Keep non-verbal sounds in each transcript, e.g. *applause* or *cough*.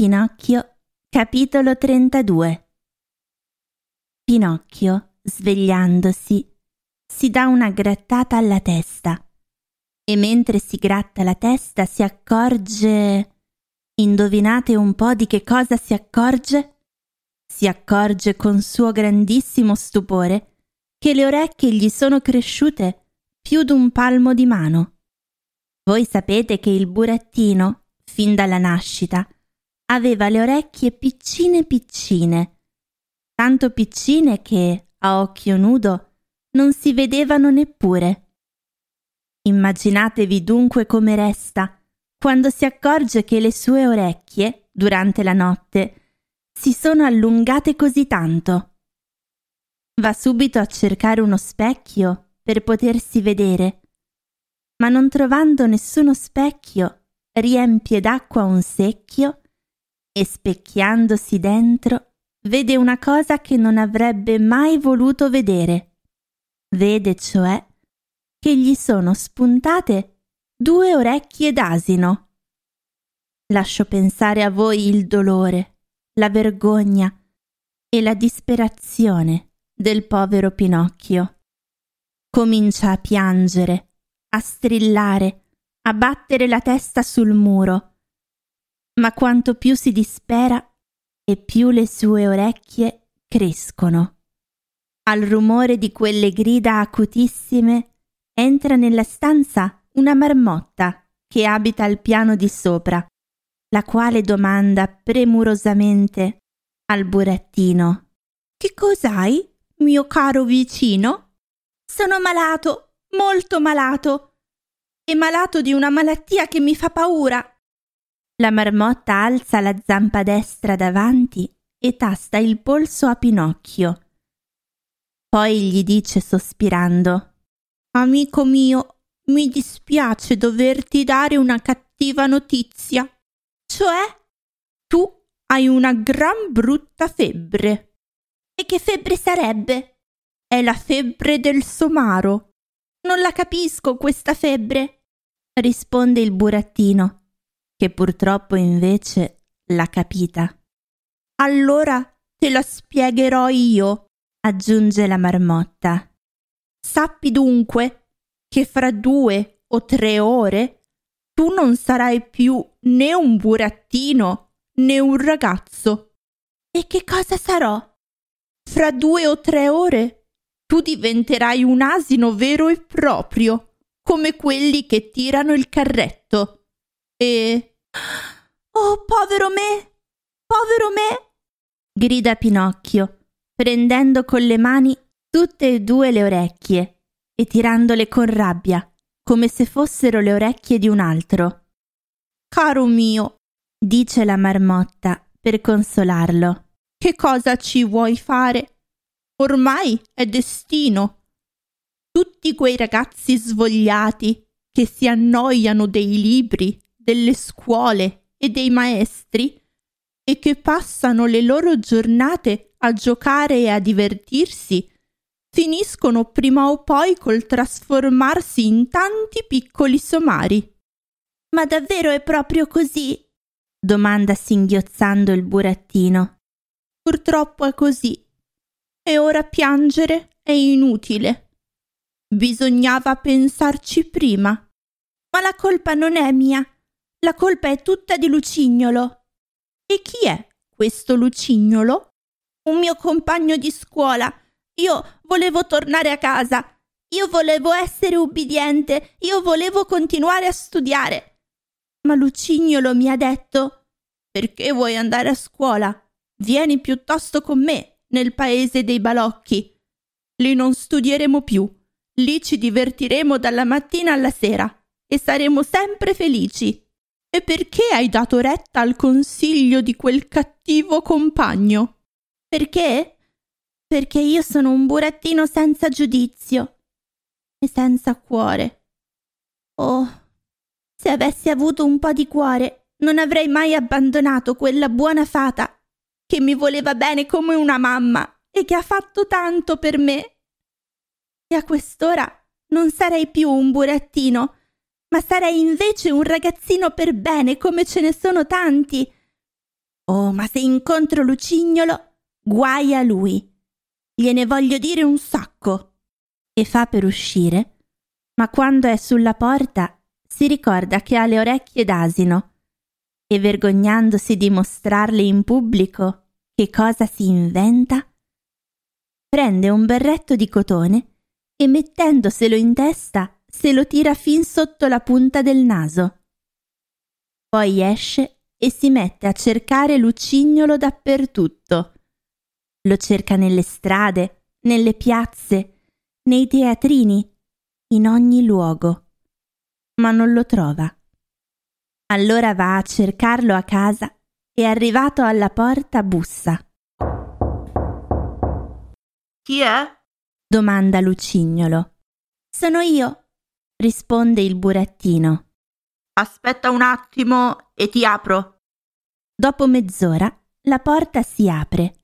Pinocchio, capitolo 32 Pinocchio, svegliandosi, si dà una grattata alla testa e mentre si gratta la testa si accorge... Indovinate un po' di che cosa si accorge? Si accorge con suo grandissimo stupore che le orecchie gli sono cresciute più d'un palmo di mano. Voi sapete che il burattino, fin dalla nascita, aveva le orecchie piccine piccine, tanto piccine che, a occhio nudo, non si vedevano neppure. Immaginatevi dunque come resta quando si accorge che le sue orecchie, durante la notte, si sono allungate così tanto. Va subito a cercare uno specchio per potersi vedere, ma non trovando nessuno specchio, riempie d'acqua un secchio e specchiandosi dentro vede una cosa che non avrebbe mai voluto vedere. Vede cioè che gli sono spuntate due orecchie d'asino. Lascio pensare a voi il dolore, la vergogna e la disperazione del povero Pinocchio. Comincia a piangere, a strillare, a battere la testa sul muro. Ma quanto più si dispera e più le sue orecchie crescono. Al rumore di quelle grida acutissime entra nella stanza una marmotta che abita al piano di sopra, la quale domanda premurosamente al burattino Che cos'hai, mio caro vicino? Sono malato, molto malato, e malato di una malattia che mi fa paura. La marmotta alza la zampa destra davanti e tasta il polso a Pinocchio. Poi gli dice sospirando Amico mio, mi dispiace doverti dare una cattiva notizia. Cioè, tu hai una gran brutta febbre. E che febbre sarebbe? È la febbre del somaro. Non la capisco questa febbre, risponde il burattino, che purtroppo invece l'ha capita. Allora te la spiegherò io, aggiunge la marmotta. Sappi dunque che fra due o tre ore tu non sarai più né un burattino né un ragazzo. E che cosa sarò? Fra due o tre ore tu diventerai un asino vero e proprio, come quelli che tirano il carretto. E... Oh, povero me! Povero me! grida Pinocchio, prendendo con le mani tutte e due le orecchie e tirandole con rabbia, come se fossero le orecchie di un altro. Caro mio, dice la marmotta per consolarlo, che cosa ci vuoi fare? Ormai è destino. Tutti quei ragazzi svogliati che si annoiano dei libri, delle scuole e dei maestri e che passano le loro giornate a giocare e a divertirsi finiscono prima o poi col trasformarsi in tanti piccoli somari. Ma davvero è proprio così? domanda singhiozzando il burattino. Purtroppo è così. E ora piangere è inutile. Bisognava pensarci prima. Ma la colpa non è mia. La colpa è tutta di Lucignolo. E chi è questo Lucignolo? Un mio compagno di scuola io volevo tornare a casa. Io volevo essere ubbidiente. Io volevo continuare a studiare. Ma Lucignolo mi ha detto Perché vuoi andare a scuola? Vieni piuttosto con me nel paese dei balocchi. Lì non studieremo più. Lì ci divertiremo dalla mattina alla sera e saremo sempre felici. E perché hai dato retta al consiglio di quel cattivo compagno? Perché? perché io sono un burattino senza giudizio e senza cuore. Oh, se avessi avuto un po' di cuore, non avrei mai abbandonato quella buona fata che mi voleva bene come una mamma e che ha fatto tanto per me. E a quest'ora non sarei più un burattino, ma sarei invece un ragazzino per bene come ce ne sono tanti. Oh, ma se incontro Lucignolo, guai a lui. Gliene voglio dire un sacco. E fa per uscire, ma quando è sulla porta si ricorda che ha le orecchie d'asino e vergognandosi di mostrarle in pubblico che cosa si inventa, prende un berretto di cotone e mettendoselo in testa se lo tira fin sotto la punta del naso. Poi esce e si mette a cercare Lucignolo dappertutto. Lo cerca nelle strade, nelle piazze, nei teatrini, in ogni luogo, ma non lo trova. Allora va a cercarlo a casa e arrivato alla porta bussa. Chi è? domanda Lucignolo. Sono io, risponde il burattino. Aspetta un attimo e ti apro. Dopo mezz'ora la porta si apre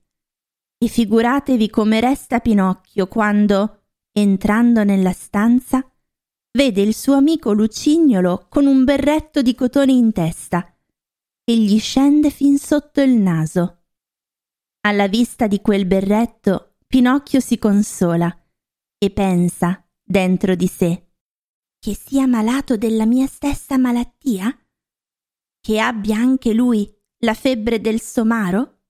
e figuratevi come resta Pinocchio quando, entrando nella stanza, vede il suo amico Lucignolo con un berretto di cotone in testa e gli scende fin sotto il naso. Alla vista di quel berretto, Pinocchio si consola e pensa, dentro di sé, che sia malato della mia stessa malattia? Che abbia anche lui la febbre del somaro?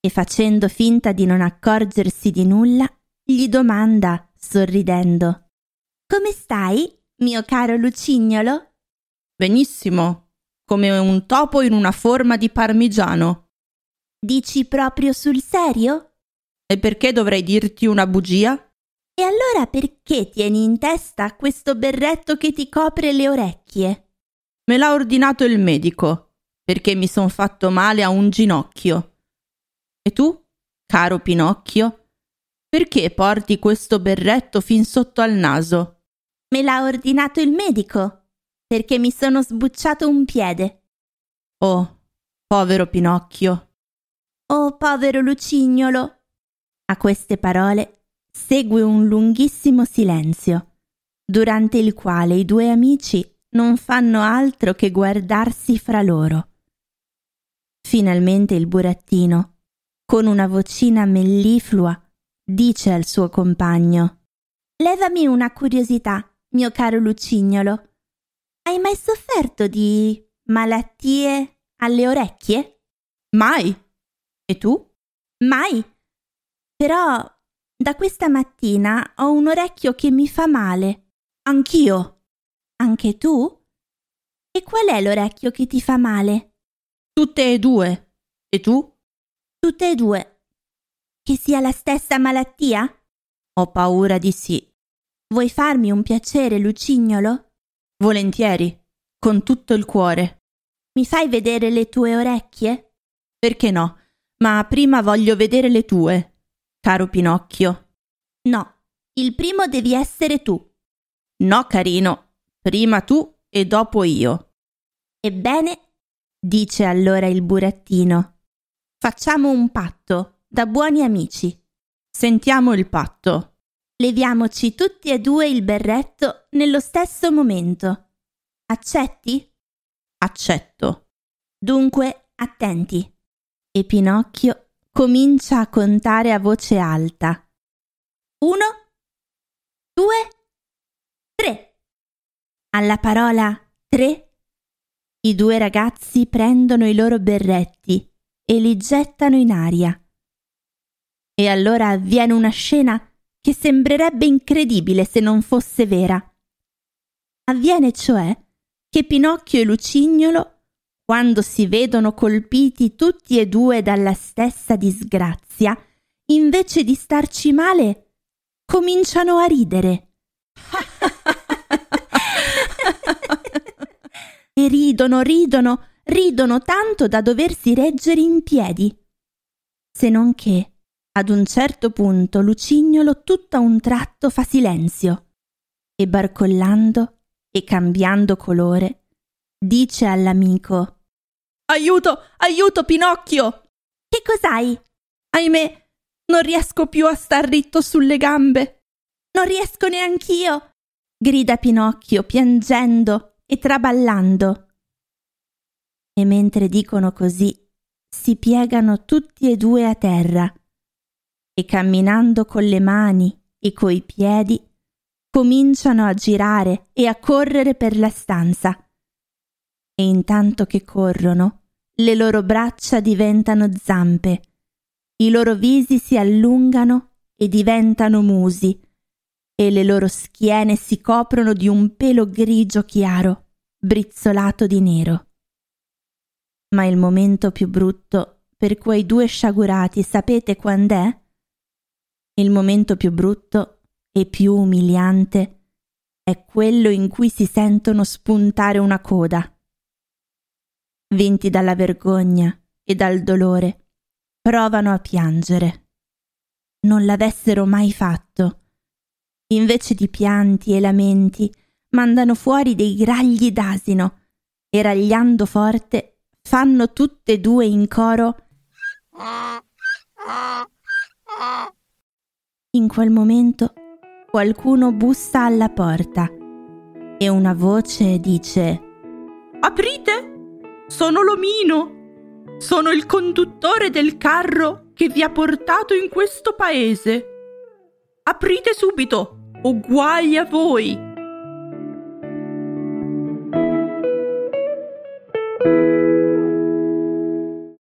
E facendo finta di non accorgersi di nulla, gli domanda, sorridendo, Come stai, mio caro Lucignolo? Benissimo, come un topo in una forma di parmigiano. Dici proprio sul serio? E perché dovrei dirti una bugia? E allora perché tieni in testa questo berretto che ti copre le orecchie? Me l'ha ordinato il medico, perché mi son fatto male a un ginocchio. E tu, caro Pinocchio, perché porti questo berretto fin sotto al naso? Me l'ha ordinato il medico, perché mi sono sbucciato un piede. Oh, povero Pinocchio. Oh, povero Lucignolo. A queste parole segue un lunghissimo silenzio, durante il quale i due amici non fanno altro che guardarsi fra loro. Finalmente il burattino, con una vocina melliflua, dice al suo compagno Levami una curiosità, mio caro Lucignolo. Hai mai sofferto di malattie alle orecchie? Mai. E tu? Mai. Però da questa mattina ho un orecchio che mi fa male. Anch'io. Anche tu? E qual è l'orecchio che ti fa male? Tutte e due. E tu? Tutte e due. Che sia la stessa malattia? Ho paura di sì. Vuoi farmi un piacere, Lucignolo? Volentieri, con tutto il cuore. Mi fai vedere le tue orecchie? Perché no? Ma prima voglio vedere le tue, caro Pinocchio. No, il primo devi essere tu. No, carino, prima tu e dopo io. Ebbene, dice allora il burattino, facciamo un patto da buoni amici. Sentiamo il patto. Leviamoci tutti e due il berretto nello stesso momento. Accetti? Accetto. Dunque, attenti. E Pinocchio comincia a contare a voce alta. Uno, due, tre. Alla parola tre, i due ragazzi prendono i loro berretti e li gettano in aria. E allora avviene una scena che sembrerebbe incredibile se non fosse vera. Avviene cioè che Pinocchio e Lucignolo, quando si vedono colpiti tutti e due dalla stessa disgrazia, invece di starci male, cominciano a ridere. *laughs* e ridono, ridono, ridono tanto da doversi reggere in piedi. Se non che, ad un certo punto, Lucignolo tutto a un tratto fa silenzio e barcollando e cambiando colore, dice all'amico Aiuto, aiuto, Pinocchio! Che cos'hai? Ahimè, non riesco più a star ritto sulle gambe. Non riesco neanch'io, grida Pinocchio piangendo e traballando. E mentre dicono così, si piegano tutti e due a terra e camminando con le mani e coi piedi cominciano a girare e a correre per la stanza. E intanto che corrono, le loro braccia diventano zampe, i loro visi si allungano e diventano musi, e le loro schiene si coprono di un pelo grigio chiaro, brizzolato di nero. Ma il momento più brutto per quei due sciagurati sapete quand'è? Il momento più brutto e più umiliante è quello in cui si sentono spuntare una coda. Vinti dalla vergogna e dal dolore, provano a piangere. Non l'avessero mai fatto. Invece di pianti e lamenti, mandano fuori dei gragli d'asino e ragliando forte fanno tutte e due in coro in quel momento qualcuno bussa alla porta e una voce dice Aprite! Sono l'omino! Sono il conduttore del carro che vi ha portato in questo paese. Aprite subito o guai a voi!